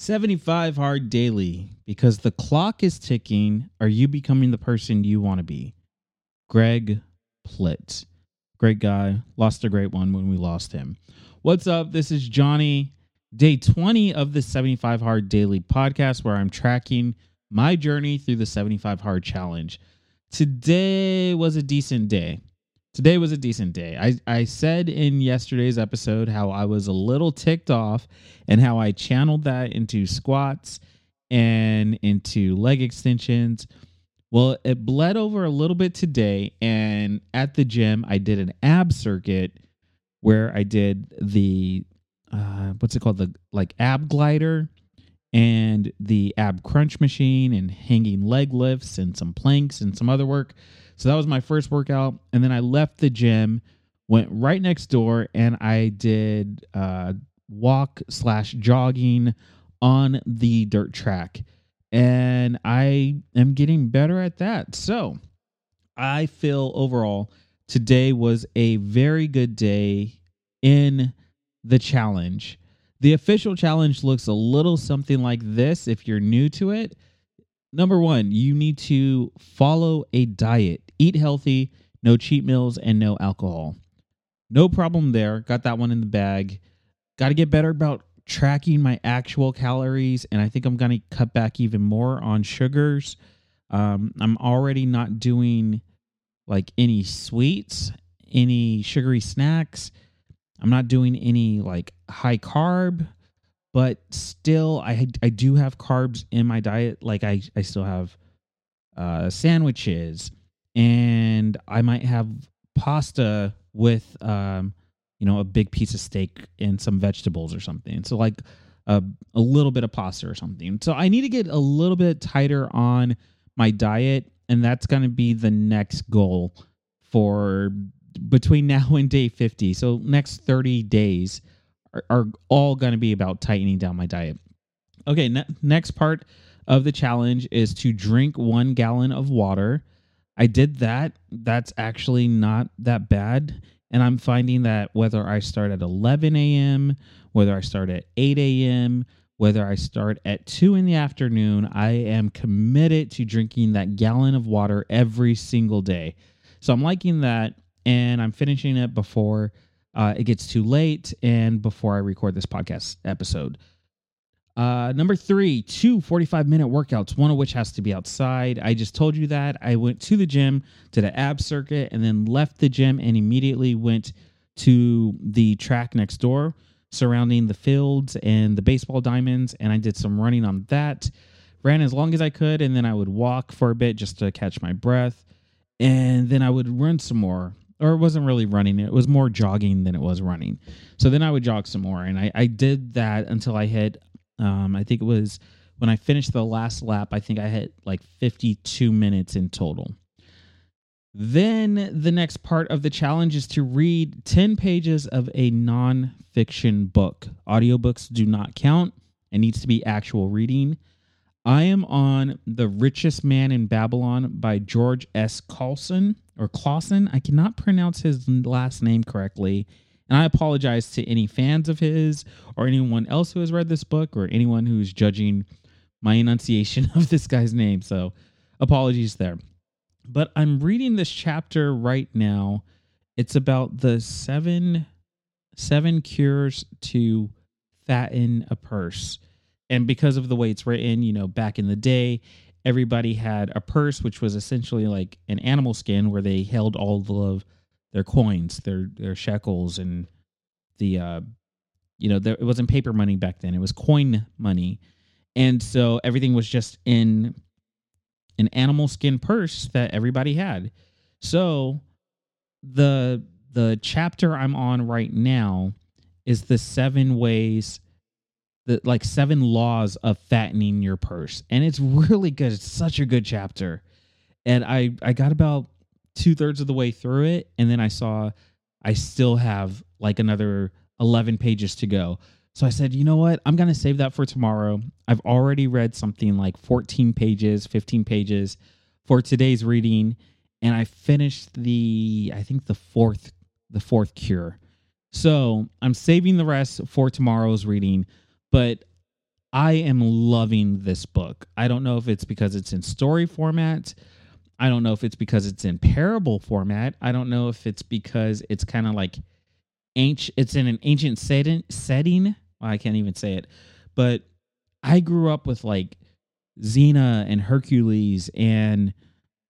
75 hard daily because the clock is ticking. Are you becoming the person you want to be? Greg Plitt. Great guy. Lost a great one when we lost him. What's up? This is Johnny. Day 20 of the 75 Hard Daily podcast where I'm tracking my journey through the 75 Hard Challenge. Today was a decent day. Today was a decent day. I, I said in yesterday's episode how I was a little ticked off and how I channeled that into squats and into leg extensions. Well, it bled over a little bit today. And at the gym, I did an ab circuit where I did the, uh, what's it called? The like ab glider and the ab crunch machine and hanging leg lifts and some planks and some other work. So that was my first workout. And then I left the gym, went right next door, and I did uh, walk slash jogging on the dirt track. And I am getting better at that. So I feel overall today was a very good day in the challenge. The official challenge looks a little something like this if you're new to it. Number one, you need to follow a diet, eat healthy, no cheat meals, and no alcohol. No problem there. Got that one in the bag. Got to get better about tracking my actual calories, and I think I'm going to cut back even more on sugars. Um, I'm already not doing like any sweets, any sugary snacks. I'm not doing any like high carb but still I I do have carbs in my diet. Like I I still have uh, sandwiches, and I might have pasta with um you know a big piece of steak and some vegetables or something. So like a a little bit of pasta or something. So I need to get a little bit tighter on my diet, and that's going to be the next goal for between now and day 50. So next 30 days are, are all going to be about tightening down my diet. Okay, ne- next part of the challenge is to drink one gallon of water. I did that. That's actually not that bad. And I'm finding that whether I start at 11 a.m., whether I start at 8 a.m., whether I start at 2 in the afternoon, I am committed to drinking that gallon of water every single day. So I'm liking that and I'm finishing it before uh, it gets too late and before I record this podcast episode. Uh, number three, two 45 minute workouts, one of which has to be outside. I just told you that. I went to the gym, did an ab circuit, and then left the gym and immediately went to the track next door surrounding the fields and the baseball diamonds. And I did some running on that. Ran as long as I could, and then I would walk for a bit just to catch my breath. And then I would run some more or it wasn't really running it was more jogging than it was running so then i would jog some more and i, I did that until i hit um, i think it was when i finished the last lap i think i hit like 52 minutes in total then the next part of the challenge is to read 10 pages of a non-fiction book audiobooks do not count it needs to be actual reading I am on The Richest Man in Babylon by George S. Carlson or Clausen. I cannot pronounce his last name correctly. And I apologize to any fans of his or anyone else who has read this book or anyone who's judging my enunciation of this guy's name. So apologies there. But I'm reading this chapter right now. It's about the seven seven cures to fatten a purse and because of the way it's written, you know, back in the day, everybody had a purse, which was essentially like an animal skin where they held all of their coins, their their shekels, and the uh, you know, there, it wasn't paper money back then; it was coin money, and so everything was just in an animal skin purse that everybody had. So the the chapter I'm on right now is the seven ways the like seven laws of fattening your purse. And it's really good it's such a good chapter. And i i got about two-thirds of the way through it and then i saw i still have like another 11 pages to go so i said you know what i'm gonna save that for tomorrow i've already read something like 14 pages 15 pages for today's reading and i finished the i think the fourth the fourth cure so i'm saving the rest for tomorrow's reading but I am loving this book. I don't know if it's because it's in story format. I don't know if it's because it's in parable format. I don't know if it's because it's kind of like ancient it's in an ancient setting setting. Well, I can't even say it. But I grew up with like Xena and Hercules and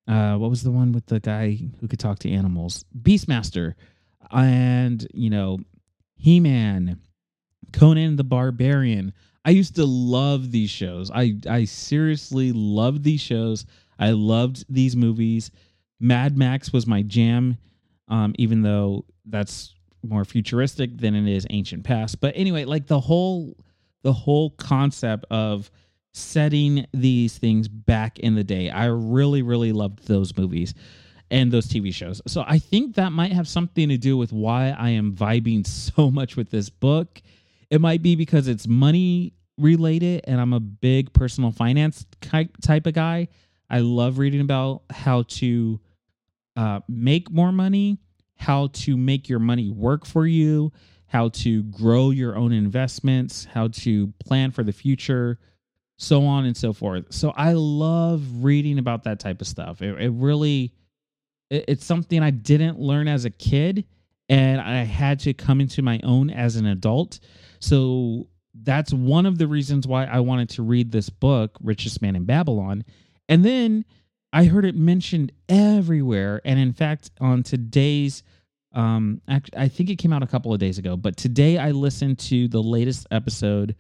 uh, what was the one with the guy who could talk to animals? Beastmaster. And, you know, He Man, Conan the Barbarian. I used to love these shows. I, I seriously loved these shows. I loved these movies. Mad Max was my jam, um, even though that's more futuristic than it is ancient past. But anyway, like the whole the whole concept of setting these things back in the day. I really, really loved those movies and those TV shows. So I think that might have something to do with why I am vibing so much with this book. It might be because it's money related and I'm a big personal finance type of guy. I love reading about how to uh, make more money, how to make your money work for you, how to grow your own investments, how to plan for the future, so on and so forth. So I love reading about that type of stuff. It, it really, it, it's something I didn't learn as a kid, and I had to come into my own as an adult. So that's one of the reasons why I wanted to read this book, Richest Man in Babylon. And then I heard it mentioned everywhere. And in fact, on today's, um, I think it came out a couple of days ago, but today I listened to the latest episode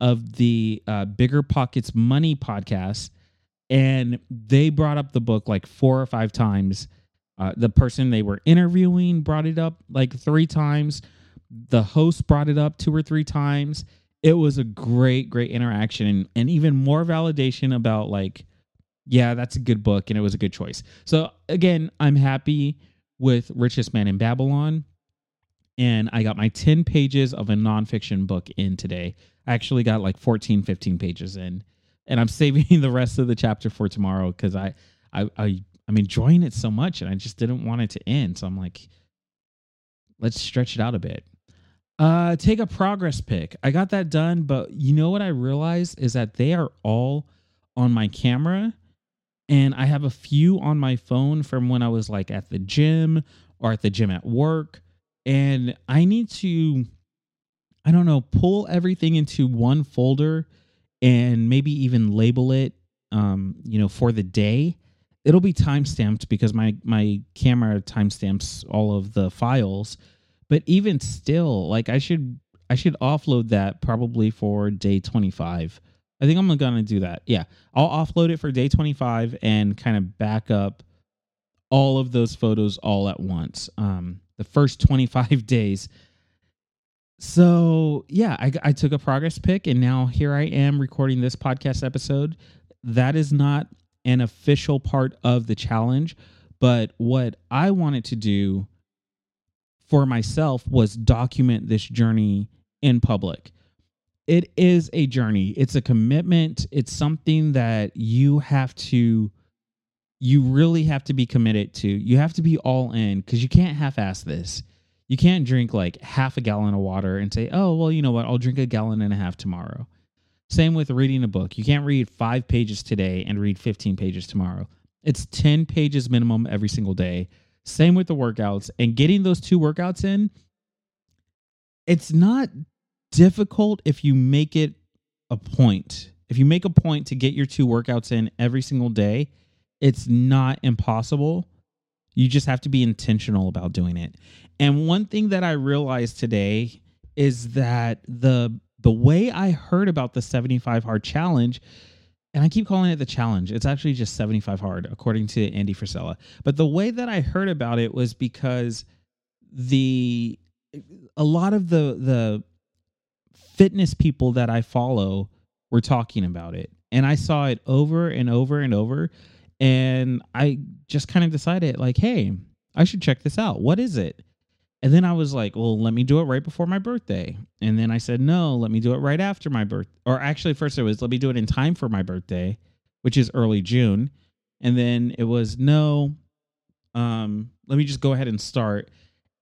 of the uh, Bigger Pockets Money podcast, and they brought up the book like four or five times. Uh, the person they were interviewing brought it up like three times. The host brought it up two or three times. It was a great, great interaction and, and even more validation about like, yeah, that's a good book and it was a good choice. So again, I'm happy with Richest Man in Babylon. And I got my 10 pages of a nonfiction book in today. I actually got like 14, 15 pages in, and I'm saving the rest of the chapter for tomorrow because I, I, I, I'm enjoying it so much, and I just didn't want it to end. So I'm like, let's stretch it out a bit. Uh, take a progress pick. I got that done, but you know what I realized is that they are all on my camera, and I have a few on my phone from when I was like at the gym or at the gym at work, and I need to I don't know, pull everything into one folder and maybe even label it, um, you know, for the day. It'll be time stamped because my my camera timestamps all of the files. But even still, like I should I should offload that probably for day 25. I think I'm gonna do that. Yeah, I'll offload it for day 25 and kind of back up all of those photos all at once. Um, the first 25 days so yeah, I, I took a progress pic, and now here I am recording this podcast episode. That is not an official part of the challenge, but what I wanted to do for myself was document this journey in public. It is a journey. It's a commitment. It's something that you have to you really have to be committed to. You have to be all in cuz you can't half-ass this you can't drink like half a gallon of water and say, oh, well, you know what? I'll drink a gallon and a half tomorrow. Same with reading a book. You can't read five pages today and read 15 pages tomorrow. It's 10 pages minimum every single day. Same with the workouts and getting those two workouts in. It's not difficult if you make it a point. If you make a point to get your two workouts in every single day, it's not impossible. You just have to be intentional about doing it. And one thing that I realized today is that the the way I heard about the 75 hard challenge and I keep calling it the challenge. It's actually just 75 hard according to Andy Frisella. But the way that I heard about it was because the a lot of the the fitness people that I follow were talking about it. And I saw it over and over and over and I just kind of decided like, "Hey, I should check this out. What is it?" And then I was like, well, let me do it right before my birthday. And then I said, no, let me do it right after my birth. Or actually, first it was, let me do it in time for my birthday, which is early June. And then it was, no, um, let me just go ahead and start.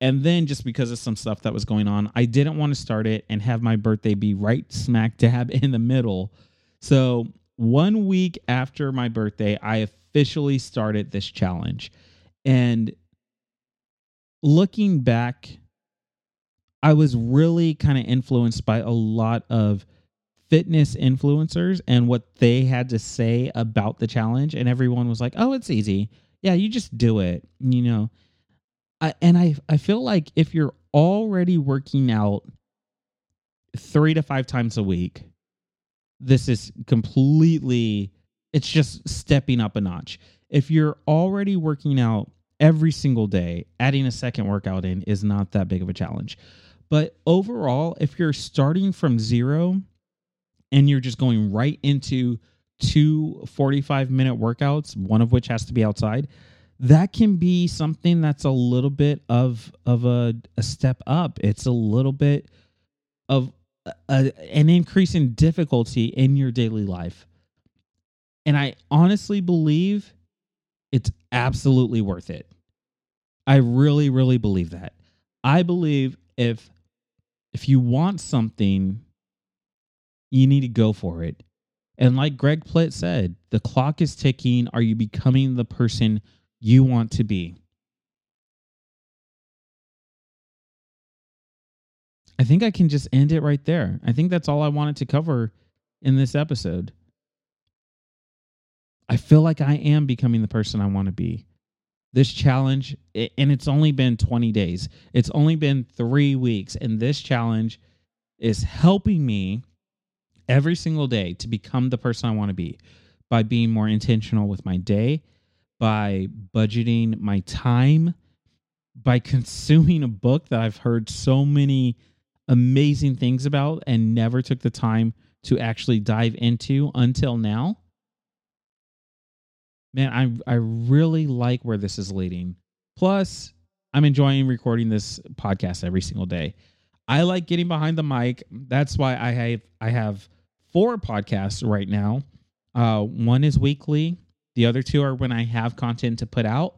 And then just because of some stuff that was going on, I didn't want to start it and have my birthday be right smack dab in the middle. So, one week after my birthday, I officially started this challenge. And looking back, I was really kind of influenced by a lot of fitness influencers and what they had to say about the challenge. And everyone was like, oh, it's easy. Yeah, you just do it, you know. And I, I feel like if you're already working out three to five times a week, this is completely, it's just stepping up a notch. If you're already working out every single day, adding a second workout in is not that big of a challenge. But overall, if you're starting from zero and you're just going right into two 45 minute workouts, one of which has to be outside, that can be something that's a little bit of of a, a step up. It's a little bit of a, an increase in difficulty in your daily life. And I honestly believe it's absolutely worth it. I really, really believe that. I believe if if you want something, you need to go for it. And like Greg Plitt said, the clock is ticking. Are you becoming the person you want to be? I think I can just end it right there. I think that's all I wanted to cover in this episode. I feel like I am becoming the person I want to be. This challenge, and it's only been 20 days, it's only been three weeks, and this challenge is helping me every single day to become the person I want to be by being more intentional with my day, by budgeting my time, by consuming a book that I've heard so many amazing things about and never took the time to actually dive into until now. Man, I I really like where this is leading. Plus, I'm enjoying recording this podcast every single day. I like getting behind the mic. That's why I have I have four podcasts right now. Uh, one is weekly. The other two are when I have content to put out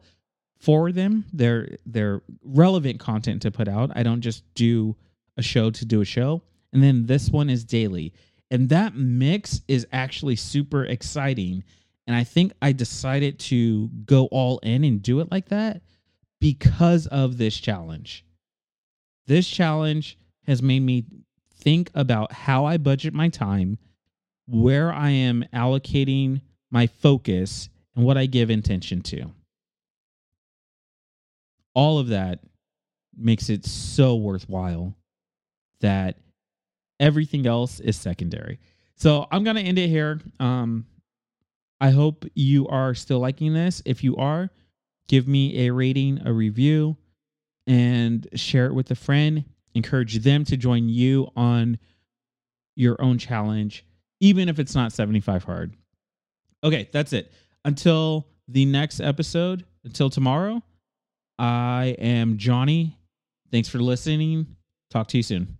for them. They're they're relevant content to put out. I don't just do a show to do a show. And then this one is daily. And that mix is actually super exciting. And I think I decided to go all in and do it like that because of this challenge. This challenge has made me think about how I budget my time, where I am allocating my focus, and what I give intention to. All of that makes it so worthwhile that everything else is secondary. So I'm gonna end it here. Um, I hope you are still liking this. If you are, give me a rating, a review, and share it with a friend. Encourage them to join you on your own challenge, even if it's not 75 hard. Okay, that's it. Until the next episode, until tomorrow, I am Johnny. Thanks for listening. Talk to you soon.